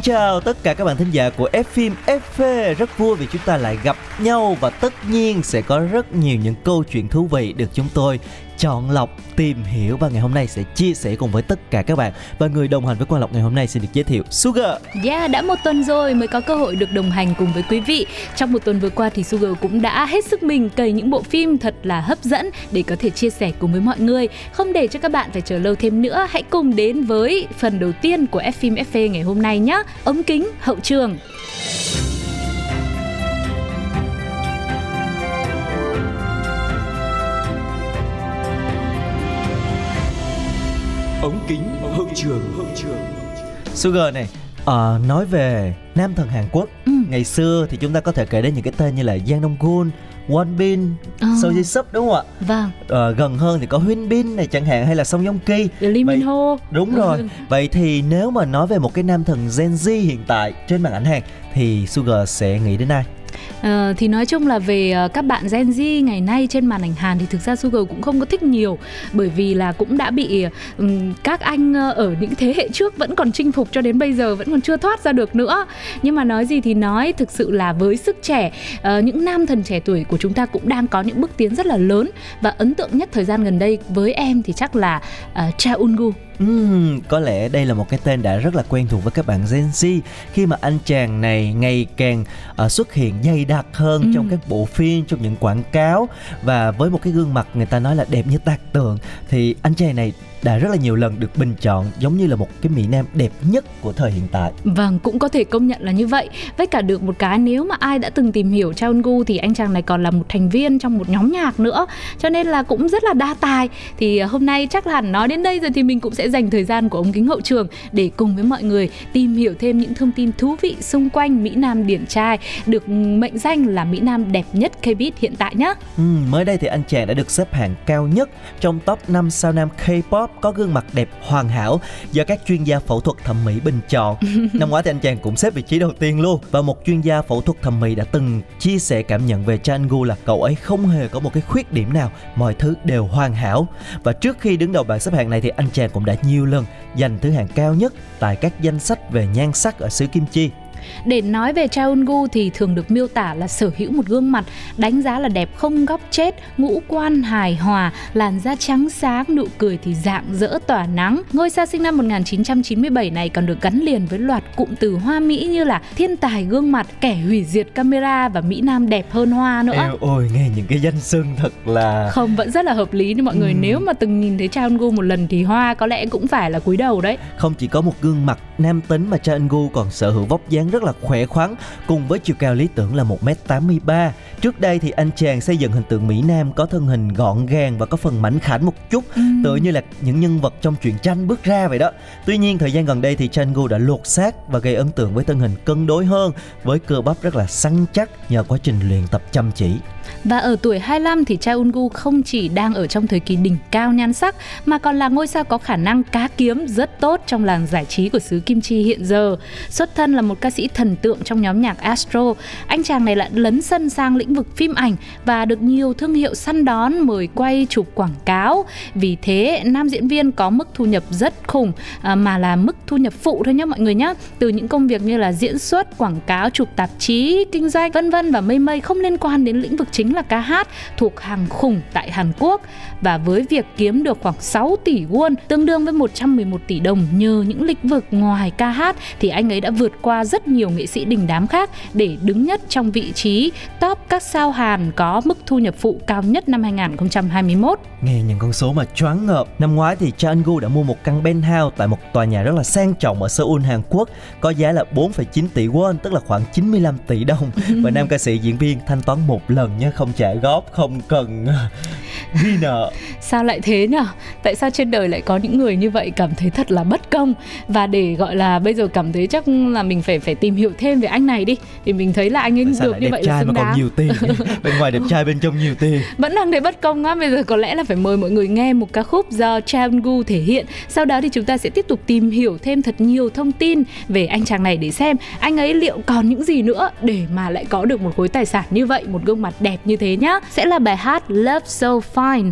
Xin chào tất cả các bạn thính giả của F phim FV Rất vui vì chúng ta lại gặp nhau Và tất nhiên sẽ có rất nhiều những câu chuyện thú vị được chúng tôi chọn lọc, tìm hiểu Và ngày hôm nay sẽ chia sẻ cùng với tất cả các bạn Và người đồng hành với Quang Lộc ngày hôm nay xin được giới thiệu Sugar Yeah, đã một tuần rồi mới có cơ hội được đồng hành cùng với quý vị. Trong một tuần vừa qua thì Sugar cũng đã hết sức mình cày những bộ phim thật là hấp dẫn để có thể chia sẻ cùng với mọi người. Không để cho các bạn phải chờ lâu thêm nữa, hãy cùng đến với phần đầu tiên của F phim FV ngày hôm nay nhé. Ống kính hậu trường. Ống kính hậu trường hậu trường Sugar này ờ, Nói về nam thần Hàn Quốc Ừ. Ngày xưa thì chúng ta có thể kể đến những cái tên như là Giang Dong Gun Won Bin, Ờ. Seo Ji Sup đúng không ạ? Vâng, Ờ, gần hơn thì có Huynh Bin này chẳng hạn hay là Song Yong Ki Lee Min Ho. Đúng rồi. Vậy thì nếu mà nói về một cái nam thần Gen Z hiện tại trên màn ảnh Hàn thì Sugar sẽ nghĩ đến ai? Ờ, thì nói chung là về ờ, các bạn Gen Z ngày nay trên màn ảnh Hàn thì thực ra Sugar cũng không có thích nhiều bởi vì là cũng đã bị um, các anh ờ, ở những thế hệ trước vẫn còn chinh phục cho đến bây giờ vẫn còn chưa thoát ra được nữa. Nhưng mà nói gì thì nói thực sự là với sức trẻ uh, những nam thần trẻ tuổi của chúng ta cũng đang có những bước tiến rất là lớn và ấn tượng nhất thời gian gần đây với em thì chắc là uh, Cha Eun Gu. Có lẽ đây là một cái tên đã rất là quen thuộc với các bạn Gen Z khi mà anh chàng này ngày càng uh, xuất hiện dày đặc hơn Ừm. trong các bộ phim, trong những quảng cáo và với một cái gương mặt người ta nói là đẹp như tạc tượng thì anh chàng này đã rất là nhiều lần được bình chọn giống như là một cái mỹ nam đẹp nhất của thời hiện tại. Vâng, cũng có thể công nhận là như vậy. Với cả được một cái nếu mà ai đã từng tìm hiểu Cha Eun-gu thì anh chàng này còn là một thành viên trong một nhóm nhạc nữa. Cho nên là cũng rất là đa tài. Thì à, hôm nay chắc là hẳn nói đến đây rồi thì mình cũng sẽ dành thời gian của ống kính hậu trường để cùng với mọi người tìm hiểu thêm những thông tin thú vị xung quanh Mỹ Nam điển trai được mệnh danh là Mỹ Nam đẹp nhất K-pop hiện tại nhé. Ừm, mới đây thì anh chàng đã được xếp hạng cao nhất trong top 5 sao nam K-pop có gương mặt đẹp hoàn hảo do các chuyên gia phẫu thuật thẩm mỹ bình chọn. Năm ngoái thì anh chàng cũng xếp vị trí đầu tiên luôn và một chuyên gia phẫu thuật thẩm mỹ đã từng chia sẻ cảm nhận về Chan Gu là cậu ấy không hề có một cái khuyết điểm nào, mọi thứ đều hoàn hảo. Và trước khi đứng đầu bảng xếp hạng này thì anh chàng cũng đã nhiều lần giành thứ hạng cao nhất tại các danh sách về nhan sắc ở xứ Kim Chi. Để nói về Cha Eun-gu thì thường được miêu tả là sở hữu một gương mặt đánh giá là đẹp không góc chết, ngũ quan hài hòa, làn da trắng sáng, nụ cười thì dạng dỡ tỏa nắng. Ngôi sao sinh năm 1997 này còn được gắn liền với loạt cụm từ hoa mỹ như là thiên tài gương mặt, kẻ hủy diệt camera và Mỹ Nam đẹp hơn hoa nữa. Eo ôi nghe những cái danh xưng thật là Không vẫn rất là hợp lý nhưng mọi người Ừm. nếu mà từng nhìn thấy Cha Eun-gu một lần thì hoa có lẽ cũng phải là cúi đầu đấy. Không chỉ có một gương mặt nam tính mà Cha Eun-gu còn sở hữu vóc dáng rất là khỏe khoắn cùng với chiều cao lý tưởng là 1m83. Trước đây thì anh chàng xây dựng hình tượng Mỹ Nam có thân hình gọn gàng và có phần mảnh khảnh một chút, tựa như là những nhân vật trong truyện tranh bước ra vậy đó. Tuy nhiên thời gian gần đây thì Cha Eun-gu đã lột xác và gây ấn tượng với thân hình cân đối hơn với cơ bắp rất là săn chắc nhờ quá trình luyện tập chăm chỉ. Và ở tuổi 25 thì Cha Eun-gu không chỉ đang ở trong thời kỳ đỉnh cao nhan sắc mà còn là ngôi sao có khả năng cá kiếm rất tốt trong làng giải trí của xứ Kim Chi hiện giờ. Xuất thân là một ca sĩ thần tượng trong nhóm nhạc Astro, anh chàng này lại lấn sân sang lĩnh vực phim ảnh và được nhiều thương hiệu săn đón mời quay chụp quảng cáo. Vì thế nam diễn viên có mức thu nhập rất khủng à, mà là mức thu nhập phụ thôi nhé mọi người nhé. Từ những công việc như là diễn xuất, quảng cáo, chụp tạp chí, kinh doanh vân vân và mây mây không liên quan đến lĩnh vực chính là ca hát thuộc hàng khủng tại Hàn Quốc và với việc kiếm được khoảng 6 tỷ won tương đương với 111 tỷ đồng nhờ những lĩnh vực ngoài ngoài ca hát thì anh ấy đã vượt qua rất nhiều nghệ sĩ đình đám khác để đứng nhất trong vị trí top các sao Hàn có mức thu nhập phụ cao nhất năm 2021. Nghe những con số mà choáng ngợp. Năm ngoái thì Cha Eun-gu đã mua một căn penthouse tại một tòa nhà rất là sang trọng ở Seoul, Hàn Quốc có giá là 4,9 tỷ won, tức là khoảng 95 tỷ đồng. Và nam ca sĩ diễn viên thanh toán một lần nhé, không trả góp, không cần ghi nợ. Sao lại thế nhỉ? Tại sao trên đời lại có những người như vậy cảm thấy thật là bất công và để gọi là bây giờ cảm thấy chắc là mình phải phải tìm hiểu thêm về anh này đi. Vì mình thấy là anh ấy được như vậy là xứng đáng. nhiều tiền? Bên ngoài đẹp trai bên trong nhiều tiền. Vẫn đang thấy bất công á. Bây giờ có lẽ là phải mời mọi người nghe một ca khúc do Chan Gu thể hiện. Sau đó thì chúng ta sẽ tiếp tục tìm hiểu thêm thật nhiều thông tin về anh chàng này để xem anh ấy liệu còn những gì nữa để mà lại có được một khối tài sản như vậy một gương mặt đẹp như thế nhá. Sẽ là bài hát Love So Fine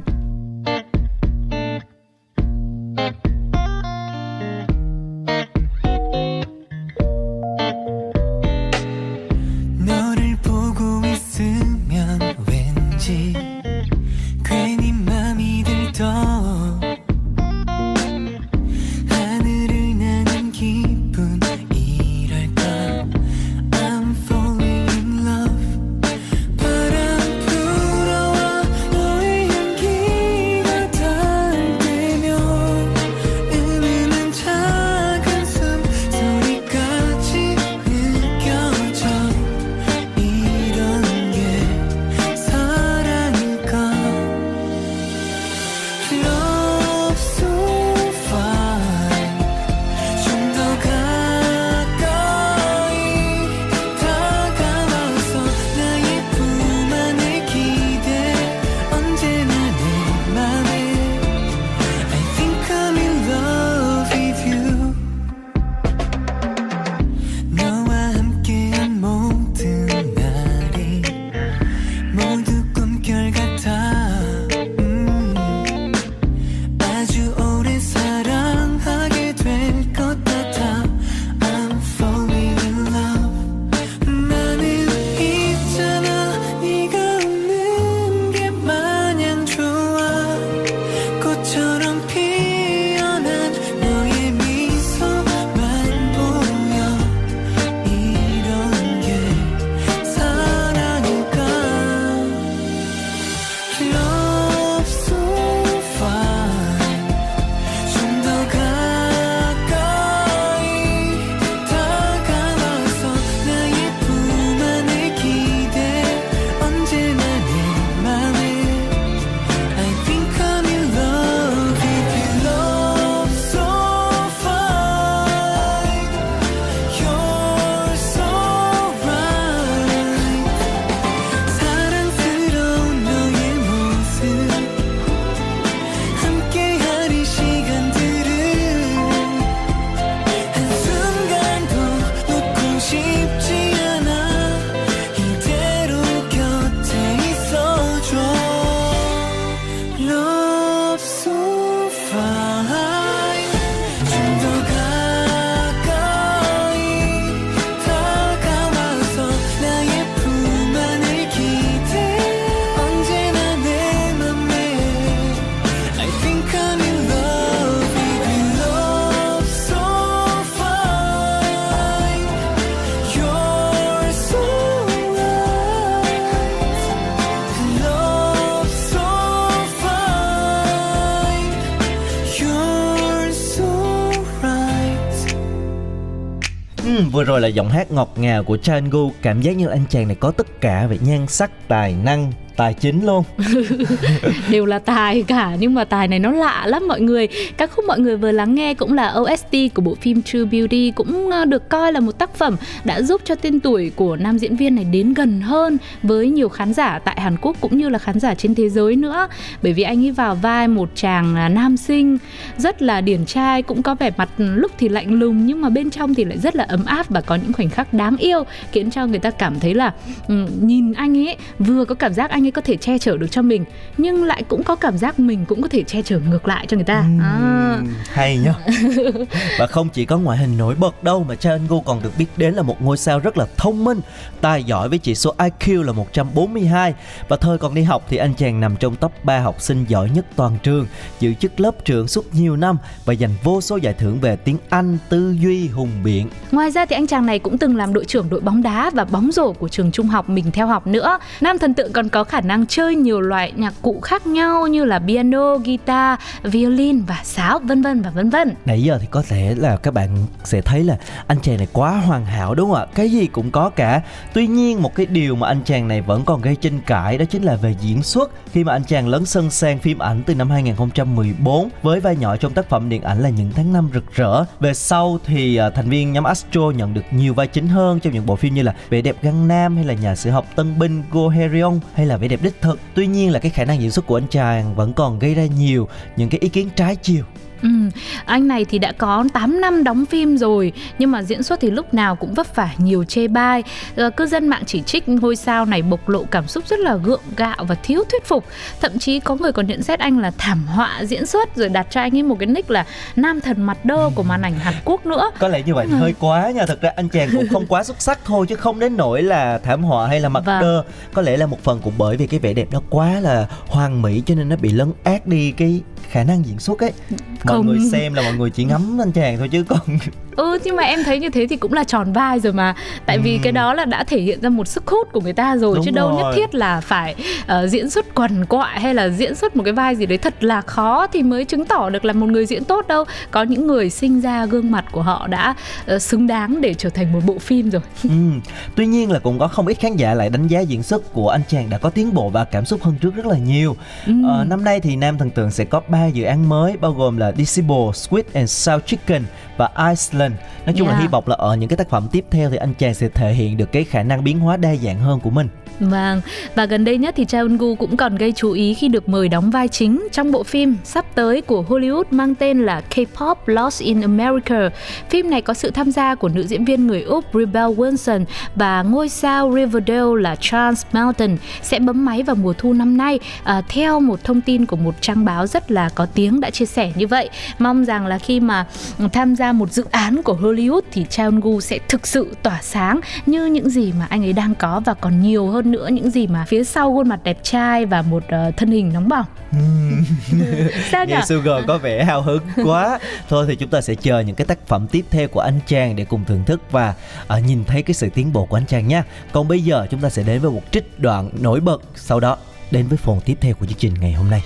vừa rồi là giọng hát ngọt ngào của Changu Cảm giác như anh chàng này có tất cả về nhan sắc, tài năng, tài chính luôn. Đều là tài cả, nhưng mà tài này nó lạ lắm mọi người. Các khúc mọi người vừa lắng nghe cũng là OST của bộ phim True Beauty cũng ờ, được coi là một tác phẩm đã giúp cho tên tuổi của nam diễn viên này đến gần hơn với nhiều khán giả tại Hàn Quốc cũng như là khán giả trên thế giới nữa. Bởi vì anh ấy vào vai một chàng à, nam sinh, rất là điển trai, cũng có vẻ mặt lúc thì lạnh lùng nhưng mà bên trong thì lại rất là ấm áp và có những khoảnh khắc đáng yêu, khiến cho người ta cảm thấy là ừ, nhìn anh ấy, vừa có cảm giác anh ấy có thể che chở được cho mình nhưng lại cũng có cảm giác mình cũng có thể che chở ngược lại cho người ta. À. hay nhá. Và không chỉ có ngoại hình nổi bật đâu mà Cha Eun-gu còn được biết đến là một ngôi sao rất là thông minh tài giỏi với chỉ số IQ là 142 và thời còn đi học thì anh chàng nằm trong top 3 học sinh giỏi nhất toàn trường giữ chức lớp trưởng suốt nhiều năm và giành vô số giải thưởng về tiếng Anh tư duy hùng biện. Ngoài ra thì anh chàng này cũng từng làm đội trưởng đội bóng đá và bóng rổ của trường trung học mình theo học nữa. Nam thần tượng còn có khả khả năng chơi nhiều loại nhạc cụ khác nhau như là piano, guitar, violin và sáo, vân vân và vân vân. Nãy giờ thì có thể là các bạn sẽ thấy là anh chàng này quá hoàn hảo đúng không ạ? Cái gì cũng có cả. Tuy nhiên, một cái điều mà anh chàng này vẫn còn gây tranh cãi đó chính là về diễn xuất. Khi mà anh chàng lớn sân sang phim ảnh từ năm 2014 với vai nhỏ trong tác phẩm điện ảnh là những tháng năm rực rỡ. Về sau thì à, thành viên nhóm Astro nhận được nhiều vai chính hơn trong những bộ phim như là vẻ đẹp Găng Nam hay là nhà sử học Tân binh Go Herion hay là vẻ đẹp đích thực. Tuy nhiên là cái khả năng diễn xuất của anh chàng vẫn còn gây ra nhiều những cái ý kiến trái chiều. Ừ, anh này thì đã có 8 năm đóng phim rồi nhưng mà diễn xuất thì lúc nào cũng vấp phải nhiều chê bai. Ờ, cư dân mạng chỉ trích ngôi sao này bộc lộ cảm xúc rất là gượng gạo và thiếu thuyết phục. Thậm chí có người còn nhận xét anh là thảm họa diễn xuất rồi đặt cho anh ấy một cái nick là nam thần mặt đơ của màn ảnh Hàn Quốc nữa. Có lẽ như vậy ừ. hơi quá nha. Thực ra anh chàng cũng không quá xuất sắc thôi chứ không đến nỗi là thảm họa hay là mặt vâng. đơ. Có lẽ là một phần cũng bởi vì cái vẻ đẹp nó quá là hoàn mỹ cho nên nó bị lấn át đi cái khả năng diễn xuất ấy mọi không. người xem là mọi người chỉ ngắm anh chàng thôi chứ còn ừ nhưng mà em thấy như thế thì cũng là tròn vai rồi mà tại ừ. vì cái đó là đã thể hiện ra một sức hút của người ta rồi Đúng chứ đâu rồi. nhất thiết là phải uh, diễn xuất quằn quại hay là diễn xuất một cái vai gì đấy thật là khó thì mới chứng tỏ được là một người diễn tốt đâu có những người sinh ra gương mặt của họ đã uh, xứng đáng để trở thành một bộ phim rồi ừ. tuy nhiên là cũng có không ít khán giả lại đánh giá diễn xuất của anh chàng đã có tiến bộ và cảm xúc hơn trước rất là nhiều ừ. uh, năm nay thì nam thần tượng sẽ có 3 dự án mới bao gồm là Disciple, Squid and South Chicken và Iceland nói chung yeah. là hy vọng là ở những cái tác phẩm tiếp theo thì anh chàng sẽ thể hiện được cái khả năng biến hóa đa dạng hơn của mình Vâng, và gần đây nhất thì Cha Eun-gu cũng còn gây chú ý khi được mời đóng vai chính trong bộ phim sắp tới của Hollywood mang tên là K-pop Lost in America. Phim này có sự tham gia của nữ diễn viên người Úc Rebel Wilson và ngôi sao Riverdale là Charles Melton sẽ bấm máy vào mùa thu năm nay à, theo một thông tin của một trang báo rất là có tiếng đã chia sẻ như vậy. Mong rằng là khi mà tham gia một dự án của Hollywood thì Cha Eun-gu sẽ thực sự tỏa sáng như những gì mà anh ấy đang có và còn nhiều hơn nữa những gì mà phía sau khuôn mặt đẹp trai và một uh, thân hình nóng bỏng. Sao? Nghe Sugar có vẻ hào hứng quá. Thôi thì chúng ta sẽ chờ những cái tác phẩm tiếp theo của anh chàng để cùng thưởng thức và uh, nhìn thấy cái sự tiến bộ của anh chàng nha Còn bây giờ chúng ta sẽ đến với một trích đoạn nổi bật Sau đó. Đến với phần tiếp theo của chương trình ngày hôm nay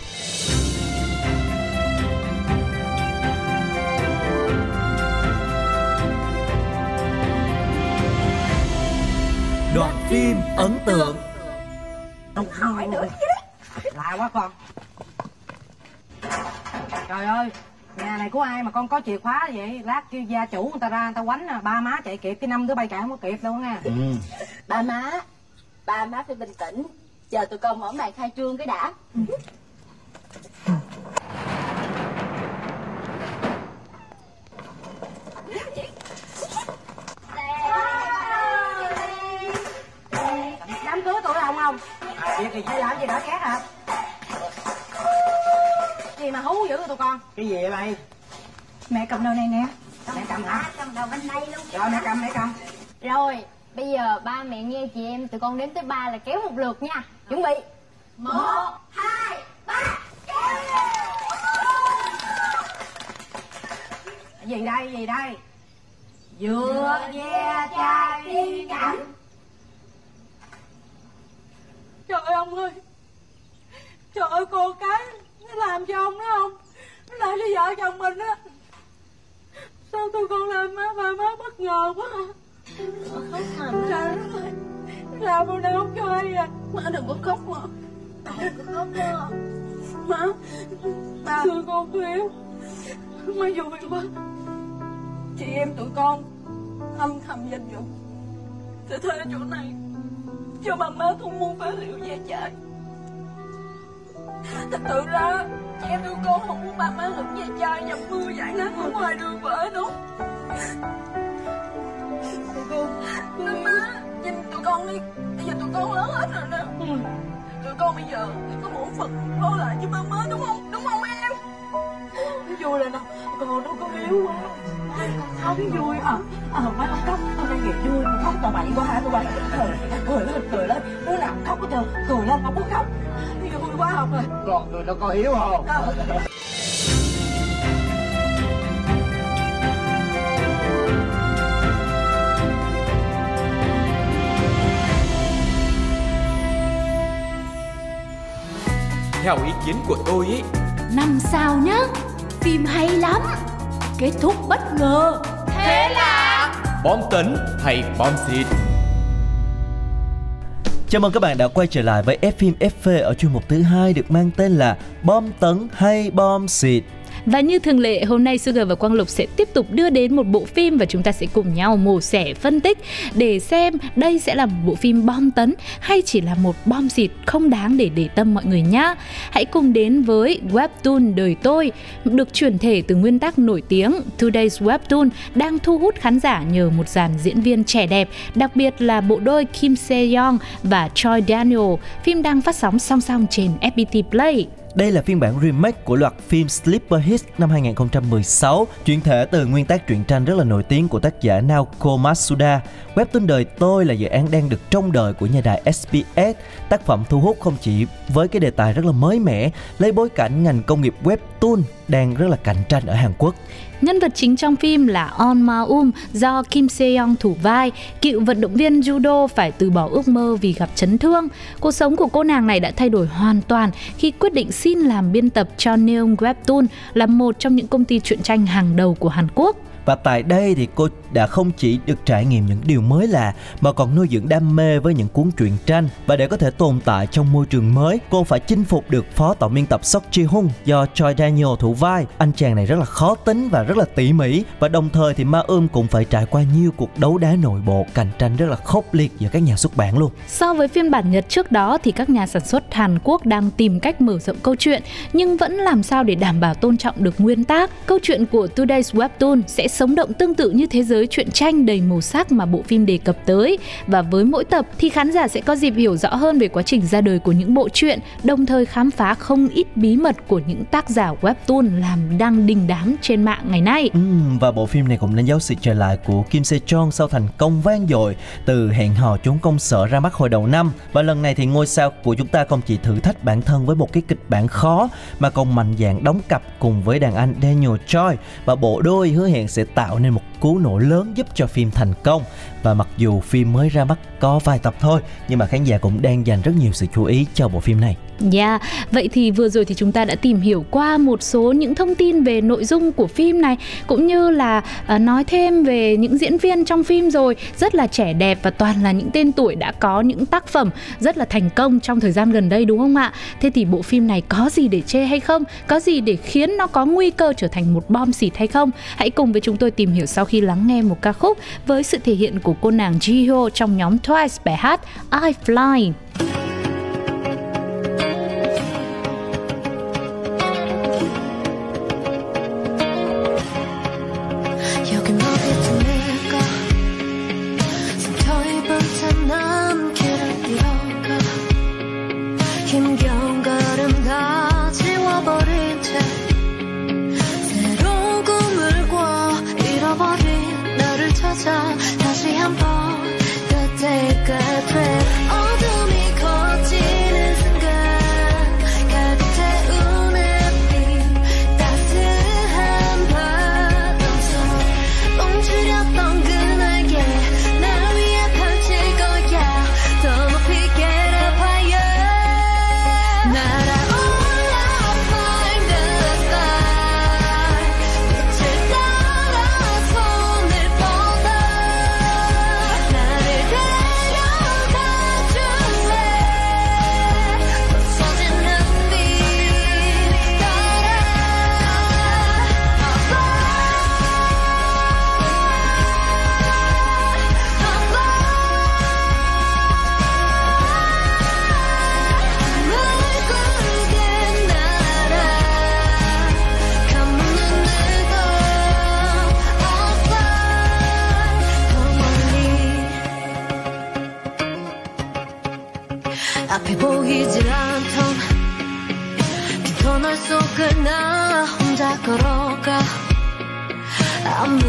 phim ấn tượng. Lạ quá con. Trời ơi Nhà này của ai mà con có chìa khóa vậy? Lát kêu gia chủ người ta ra người ta quánh à. Ba má chạy kịp cái năm đứa bay cả không có kịp đâu nha. Ừ. Ba má Ba má phải bình tĩnh. Chờ tụi con mở màn khai trương cái đã không? Việc thì phải làm gì đỡ két hả? Gì mà hú dữ tụi con? Cái gì vậy mày? Mẹ cầm đầu này nè. Mẹ cầm hả? Cầm đầu bên đây luôn. Rồi mẹ cầm mẹ cầm. Rồi bây giờ ba mẹ nghe chị em tụi con đếm tới ba là kéo một lượt nha. Chuẩn bị. Một hai ba kéo. Gì đây gì đây? Vừa ve chai đi cảnh Trời ơi ông ơi. Trời ơi cô cái Nó làm cho ông đó không Nó làm cho vợ chồng mình á. Sao tôi con làm má bà má bất ngờ quá à. Trời đất ơi Làm bao nào không cho ai à Má đừng có khóc mà. Đừng có khóc mà. Má Bà. Thương con tôi yêu Má vui quá. Chị em tụi con Âm thầm dành dụng. Sẽ thuê chỗ này cho bà má không mua phế liệu về chơi Thật tự ra Chị em tụi con không muốn bà má lụm về chơi Dầm mưa giải nắng ở ngoài đường vỡ đâu Tụi con Tụi má Nhìn tụi con đi. Bây giờ tụi con lớn hết rồi nè. Tụi con bây giờ có bổn phận lo lại cho ba má đúng không? Đúng không em? Vui lên đâu con đâu có yếu quá không vui. À à má không khóc con đang nghiệp vui mà khóc tao bậy quá hả tụi bay? Cười cười lên cười lên đứa nào khóc hết trơn cười lên không có khóc. Vui quá không rồi còn người nó có yếu không Theo ý kiến của tôi ý Năm sao nhá Phim hay lắm Kết thúc bất ngờ Bom tấn hay bom xịt Chào mừng các bạn đã quay trở lại với F phim FV ở chuyên mục thứ hai được mang tên là Bom tấn hay bom xịt. Và như thường lệ, hôm nay Sugar và Quang Lục sẽ tiếp tục đưa đến một bộ phim và chúng ta sẽ cùng nhau mổ xẻ phân tích để xem đây sẽ là một bộ phim bom tấn hay chỉ là một bom xịt không đáng để để tâm mọi người nhé. Hãy cùng đến với Webtoon Đời Tôi, được chuyển thể từ nguyên tác nổi tiếng Today's Webtoon đang thu hút khán giả nhờ một dàn diễn viên trẻ đẹp, đặc biệt là bộ đôi Kim Se Young và Choi Daniel. Phim đang phát sóng song song trên FPT Play. Đây là phiên bản remake của loạt phim Sleeper Hits năm 2016, chuyển thể từ nguyên tác truyện tranh rất là nổi tiếng của tác giả Naoko Matsuda. Webtoon đời tôi là dự án đang được trông đợi của nhà đài SBS. Tác phẩm thu hút không chỉ với cái đề tài rất là mới mẻ, lấy bối cảnh ngành công nghiệp webtoon đang rất là cạnh tranh ở Hàn Quốc. Nhân vật chính trong phim là On Ma Um do Kim Se Young thủ vai, cựu vận động viên judo phải từ bỏ ước mơ vì gặp chấn thương. Cuộc sống của cô nàng này đã thay đổi hoàn toàn khi quyết định xin làm biên tập cho Neon Webtoon là một trong những công ty truyện tranh hàng đầu của Hàn Quốc. Và tại đây thì cô đã không chỉ được trải nghiệm những điều mới lạ mà còn nuôi dưỡng đam mê với những cuốn truyện tranh và để có thể tồn tại trong môi trường mới, cô phải chinh phục được phó tổng biên tập Sok Ji Hung do Choi Daniel thủ vai. Anh chàng này rất là khó tính và rất là tỉ mỉ và đồng thời thì Ma Um cũng phải trải qua nhiều cuộc đấu đá nội bộ cạnh tranh rất là khốc liệt giữa các nhà xuất bản luôn. So với phiên bản Nhật trước đó thì các nhà sản xuất Hàn Quốc đang tìm cách mở rộng câu chuyện nhưng vẫn làm sao để đảm bảo tôn trọng được nguyên tác. Câu chuyện của Today's Webtoon sẽ sống động tương tự như thế giới truyện tranh đầy màu sắc mà bộ phim đề cập tới và với mỗi tập thì khán giả sẽ có dịp hiểu rõ hơn về quá trình ra đời của những bộ truyện, đồng thời khám phá không ít bí mật của những tác giả webtoon làm đang đình đám trên mạng ngày nay. Ừ, và bộ phim này cũng đánh dấu sự trở lại của Kim Se Chon sau thành công vang dội từ hẹn hò trốn công sở ra mắt hồi đầu năm và lần này thì ngôi sao của chúng ta không chỉ thử thách bản thân với một cái kịch bản khó mà còn mạnh dạn đóng cặp cùng với đàn anh Daniel Choi và bộ đôi hứa hẹn sẽ tạo nên một cú nổ lớn giúp cho phim thành công và mặc dù phim mới ra mắt có vài tập thôi nhưng mà khán giả cũng đang dành rất nhiều sự chú ý cho bộ phim này. Yeah, Dạ, vậy thì vừa rồi thì chúng ta đã tìm hiểu qua một số những thông tin về nội dung của phim này cũng như là uh, nói thêm về những diễn viên trong phim rồi rất là trẻ đẹp và toàn là những tên tuổi đã có những tác phẩm rất là thành công trong thời gian gần đây đúng không ạ? Thế thì bộ phim này có gì để chê hay không? Có gì để khiến nó có nguy cơ trở thành một bom xịt hay không? Hãy cùng với chúng tôi tìm hiểu sau khi khi lắng nghe một ca khúc với sự thể hiện của cô nàng Jihyo trong nhóm Twice bài hát I Fly.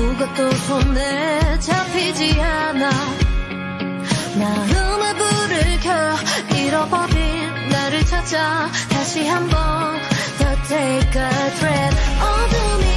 아무것도 손에 잡히지 않아. 마음의 불을 켜 잃어버린 나를 찾아. 다시 한번 더 take a breath. 어둠이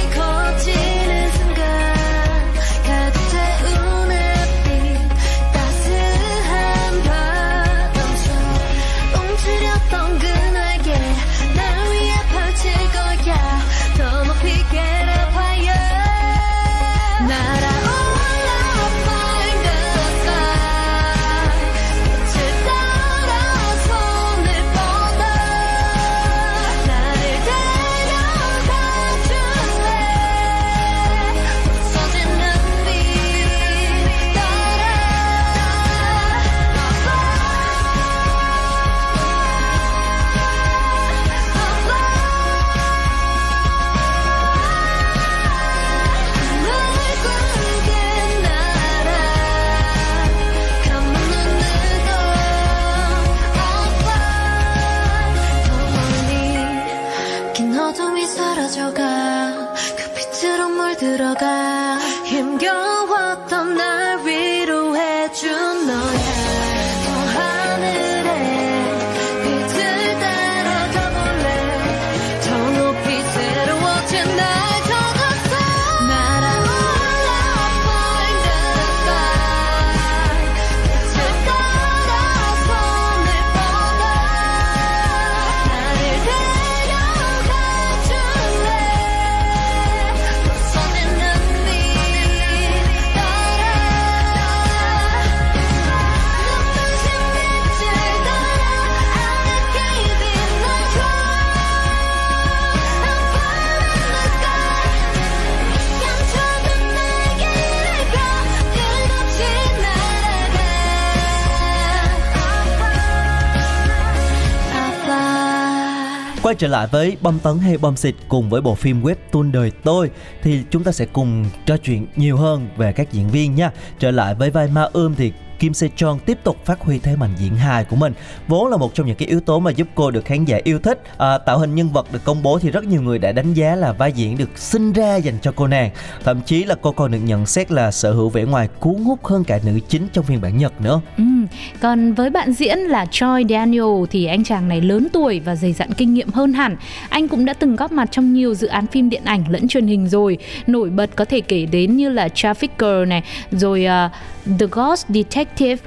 Quay trở lại với bom tấn hay bom xịt cùng với bộ phim webtoon đời tôi, thì chúng ta sẽ cùng trò chuyện nhiều hơn về các diễn viên nha. Trở lại với vai Ma ươm thì Kim Se Chon tiếp tục phát huy thế mạnh diễn hài của mình vốn là một trong những cái yếu tố mà giúp cô được khán giả yêu thích à, tạo hình nhân vật được công bố thì rất nhiều người đã đánh giá là vai diễn được sinh ra dành cho cô nàng thậm chí là cô còn được nhận xét là sở hữu vẻ ngoài cuốn hút hơn cả nữ chính trong phiên bản Nhật nữa Ừ. Còn với bạn diễn là Choi Daniel thì anh chàng này lớn tuổi và dày dặn kinh nghiệm hơn hẳn. Anh cũng đã từng góp mặt trong nhiều dự án phim điện ảnh lẫn truyền hình rồi. Nổi bật có thể kể đến như là Trafficker này, rồi uh, The Ghost Detective.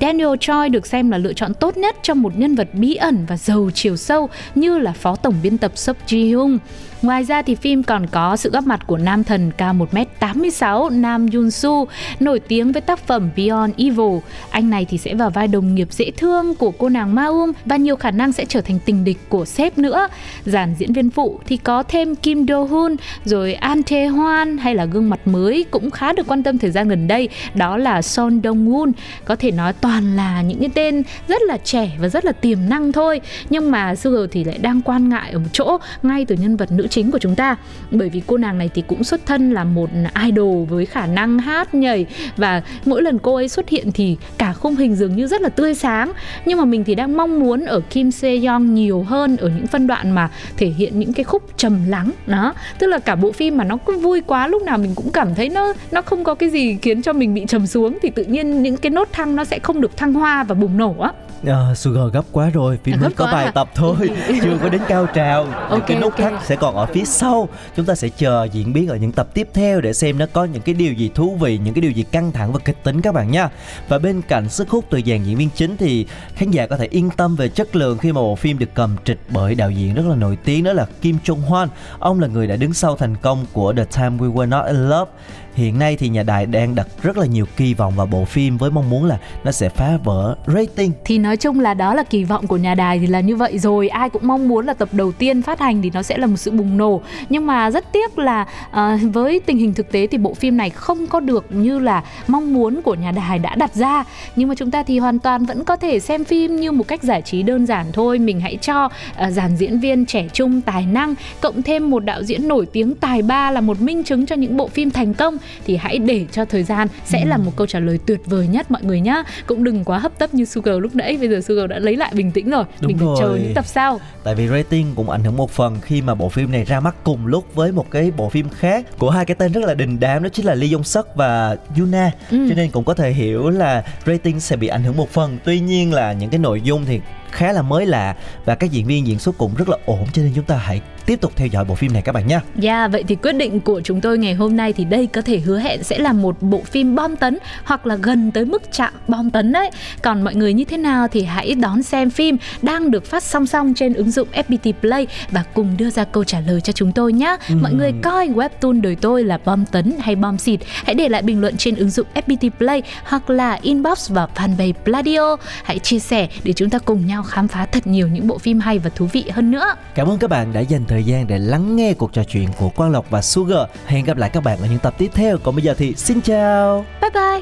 Daniel Choi được xem là lựa chọn tốt nhất cho một nhân vật bí ẩn và giàu chiều sâu như là phó tổng biên tập Sub Ji Hyung. Ngoài ra thì phim còn có sự góp mặt của nam thần cao 1m86 Nam Yoon Su, nổi tiếng với tác phẩm Beyond Evil. Anh này thì sẽ vào vai đồng nghiệp dễ thương của cô nàng Ma Um và nhiều khả năng sẽ trở thành tình địch của sếp nữa. Dàn diễn viên phụ thì có thêm Kim Do Hoon, rồi An Tae Hoan hay là gương mặt mới cũng khá được quan tâm thời gian gần đây, đó là Son Dong Woon. Có thể nói toàn là những cái tên rất là trẻ và rất là tiềm năng thôi. Nhưng mà Sugar thì lại đang quan ngại ở một chỗ ngay từ nhân vật nữ chính của chúng ta. Bởi vì cô nàng này thì cũng xuất thân là một idol với khả năng hát nhảy. Và mỗi lần cô ấy xuất hiện thì cả khung hình dường như rất là tươi sáng. Nhưng mà mình thì đang mong muốn ở Kim Se Young nhiều hơn ở những phân đoạn mà thể hiện những cái khúc trầm lắng. Đó. Tức là cả bộ phim mà nó cứ vui quá, lúc nào mình cũng cảm thấy nó nó không có cái gì khiến cho mình bị trầm xuống, thì tự nhiên những cái nốt thăng nó sẽ không được thăng hoa và bùng nổ á. À, Sugar gấp quá rồi, phim À, mới có vài hả? tập thôi, chưa có đến cao trào. Những Ok, cái nút ok. thắt sẽ còn ở phía sau. Chúng ta sẽ chờ diễn biến ở những tập tiếp theo để xem nó có những cái điều gì thú vị, những cái điều gì căng thẳng và kịch tính các bạn nha. Và bên cạnh sức hút từ dàn diễn viên chính thì khán giả có thể yên tâm về chất lượng khi mà bộ phim được cầm trịch bởi đạo diễn rất là nổi tiếng đó là Kim Jong Hoan. Ông là người đã đứng sau thành công của The Time We Were Not in Love. Hiện nay thì nhà đài đang đặt rất là nhiều kỳ vọng vào bộ phim với mong muốn là nó sẽ phá vỡ rating. Thì nói chung là đó là kỳ vọng của nhà đài thì là như vậy rồi. Ai cũng mong muốn là tập đầu tiên phát hành thì nó sẽ là một sự bùng nổ. Nhưng mà rất tiếc là à, với tình hình thực tế thì bộ phim này không có được như là mong muốn của nhà đài đã đặt ra. Nhưng mà chúng ta thì hoàn toàn vẫn có thể xem phim như một cách giải trí đơn giản thôi. Mình hãy cho ờ, à, dàn diễn viên trẻ trung tài năng cộng thêm một đạo diễn nổi tiếng tài ba là một minh chứng cho những bộ phim thành công thì hãy để cho thời gian sẽ là một câu trả lời tuyệt vời nhất mọi người nhá cũng đừng quá hấp tấp như Sugar lúc nãy bây giờ Sugar đã lấy lại bình tĩnh rồi Đúng mình phải chờ rồi. những tập sau Tại vì rating cũng ảnh hưởng một phần khi mà bộ phim này ra mắt cùng lúc với một cái bộ phim khác của hai cái tên rất là đình đám đó chính là Lee Jong Suk và Yuna. Ừ. Cho nên cũng có thể hiểu là rating sẽ bị ảnh hưởng một phần. Tuy nhiên là những cái nội dung thì khá là mới lạ và các diễn viên diễn xuất cũng rất là ổn cho nên chúng ta hãy tiếp tục theo dõi bộ phim này các bạn nhé. Yeah, vậy thì quyết định của chúng tôi ngày hôm nay thì đây có thể hứa hẹn sẽ là một bộ phim bom tấn hoặc là gần tới mức chạm bom tấn đấy. Còn mọi người như thế nào thì hãy đón xem phim đang được phát song song trên ứng dụng FPT Play và cùng đưa ra câu trả lời cho chúng tôi nhé. Mọi người coi webtoon đời tôi là bom tấn hay bom xịt, hãy để lại bình luận trên ứng dụng FPT Play hoặc là inbox vào fanpage Pladio. Hãy chia sẻ để chúng ta cùng nhau khám phá thật nhiều những bộ phim hay và thú vị hơn nữa. Cảm ơn các bạn đã dành thời gian để lắng nghe cuộc trò chuyện của Quang Lộc và Sugar. Hẹn gặp lại các bạn ở những tập tiếp theo. Còn bây giờ thì xin chào. Bye bye.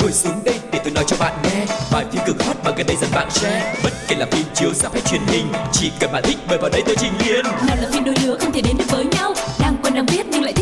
Ngồi xuống đây để tôi nói cho bạn nghe Vài phim cực hot mà gần đây dần bạn share Bất kể là phim chiếu rạp hay truyền hình Chỉ cần bạn thích mời vào đây tôi trình liền nào là phim đôi lứa không thể đến được với nhau đang quen đang biết nhưng lại